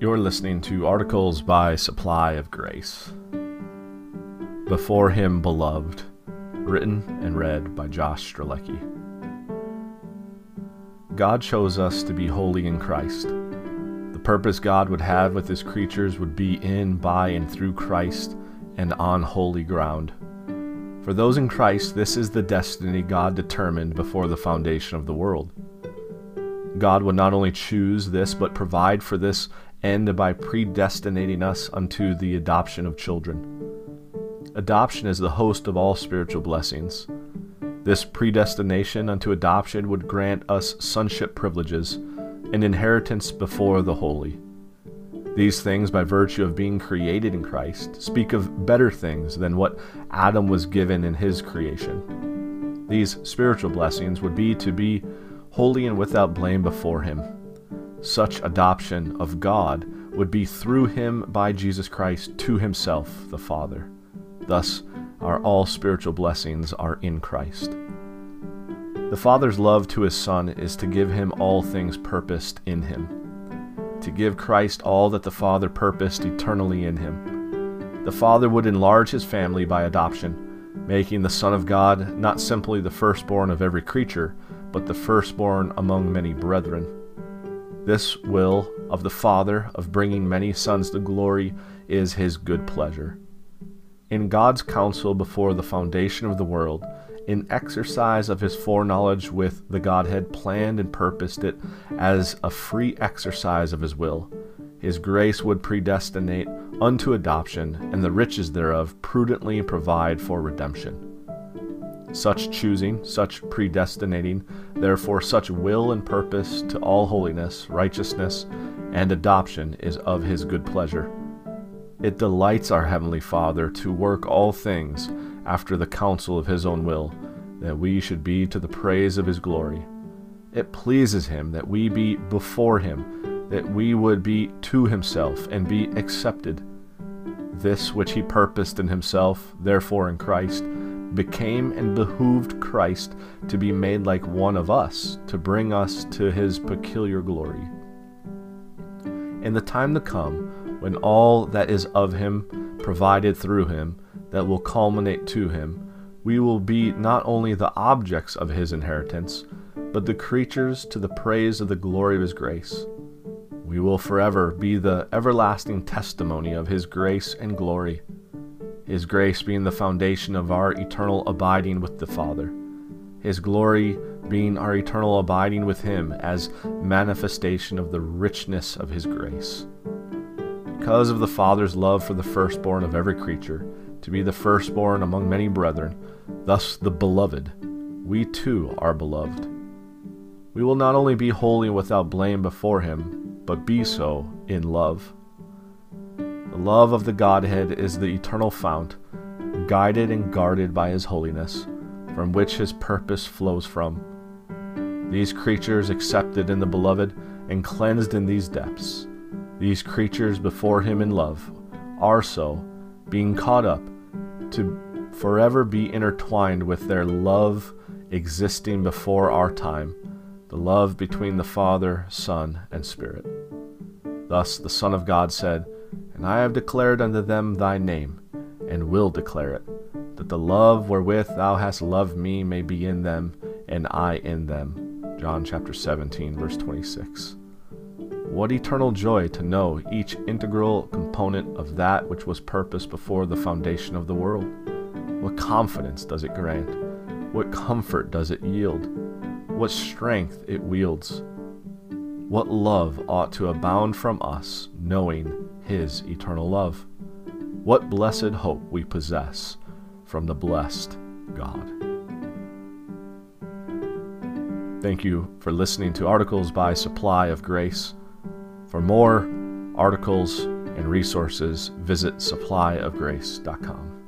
You're listening to articles by Supply of Grace. Before Him Beloved, written and read by Josh Strelecki. God chose us to be holy in Christ. The purpose God would have with His creatures would be in, by, and through Christ and on holy ground. For those in Christ, this is the destiny God determined before the foundation of the world. God would not only choose this, but provide for this end by predestinating us unto the adoption of children. Adoption is the host of all spiritual blessings. This predestination unto adoption would grant us sonship privileges, an inheritance before the holy. These things, by virtue of being created in Christ, speak of better things than what Adam was given in his creation. These spiritual blessings would be to be holy and without blame before Him such adoption of God would be through him by Jesus Christ to himself, the Father. Thus, our all spiritual blessings are in Christ. The Father's love to his Son is to give him all things purposed in him, to give Christ all that the Father purposed eternally in him. The Father would enlarge his family by adoption, making the Son of God not simply the firstborn of every creature, but the firstborn among many brethren. This will of the Father of bringing many sons to glory is his good pleasure. In God's counsel before the foundation of the world, in exercise of his foreknowledge with the Godhead, planned and purposed it as a free exercise of his will. His grace would predestinate unto adoption, and the riches thereof prudently provide for redemption. Such choosing, such predestinating, therefore such will and purpose to all holiness, righteousness, and adoption is of his good pleasure. It delights our Heavenly Father to work all things after the counsel of his own will, that we should be to the praise of his glory. It pleases him that we be before him, that we would be to himself and be accepted. This which he purposed in himself, therefore in Christ, became and behooved Christ to be made like one of us, to bring us to his peculiar glory. In the time to come, when all that is of him provided through him, that will culminate to him, we will be not only the objects of his inheritance, but the creatures to the praise of the glory of his grace. We will forever be the everlasting testimony of his grace and glory his grace being the foundation of our eternal abiding with the Father, His glory being our eternal abiding with Him as manifestation of the richness of His grace. Because of the Father's love for the firstborn of every creature, to be the firstborn among many brethren, thus the beloved, we too are beloved. We will not only be holy without blame before Him, but be so in love. Love of the Godhead is the eternal fount, guided and guarded by His holiness, from which His purpose flows from. These creatures accepted in the Beloved and cleansed in these depths, these creatures before Him in love, are so, being caught up, to forever be intertwined with their love existing before our time, the love between the Father, Son, and Spirit. Thus the Son of God said, and I have declared unto them thy name, and will declare it, that the love wherewith thou hast loved me may be in them, and I in them. John chapter 17, verse 26. What eternal joy to know each integral component of that which was purposed before the foundation of the world. What confidence does it grant? What comfort does it yield? What strength it wields? What love ought to abound from us, knowing his eternal love. What blessed hope we possess from the blessed God. Thank you for listening to articles by Supply of Grace. For more articles and resources, visit supplyofgrace.com.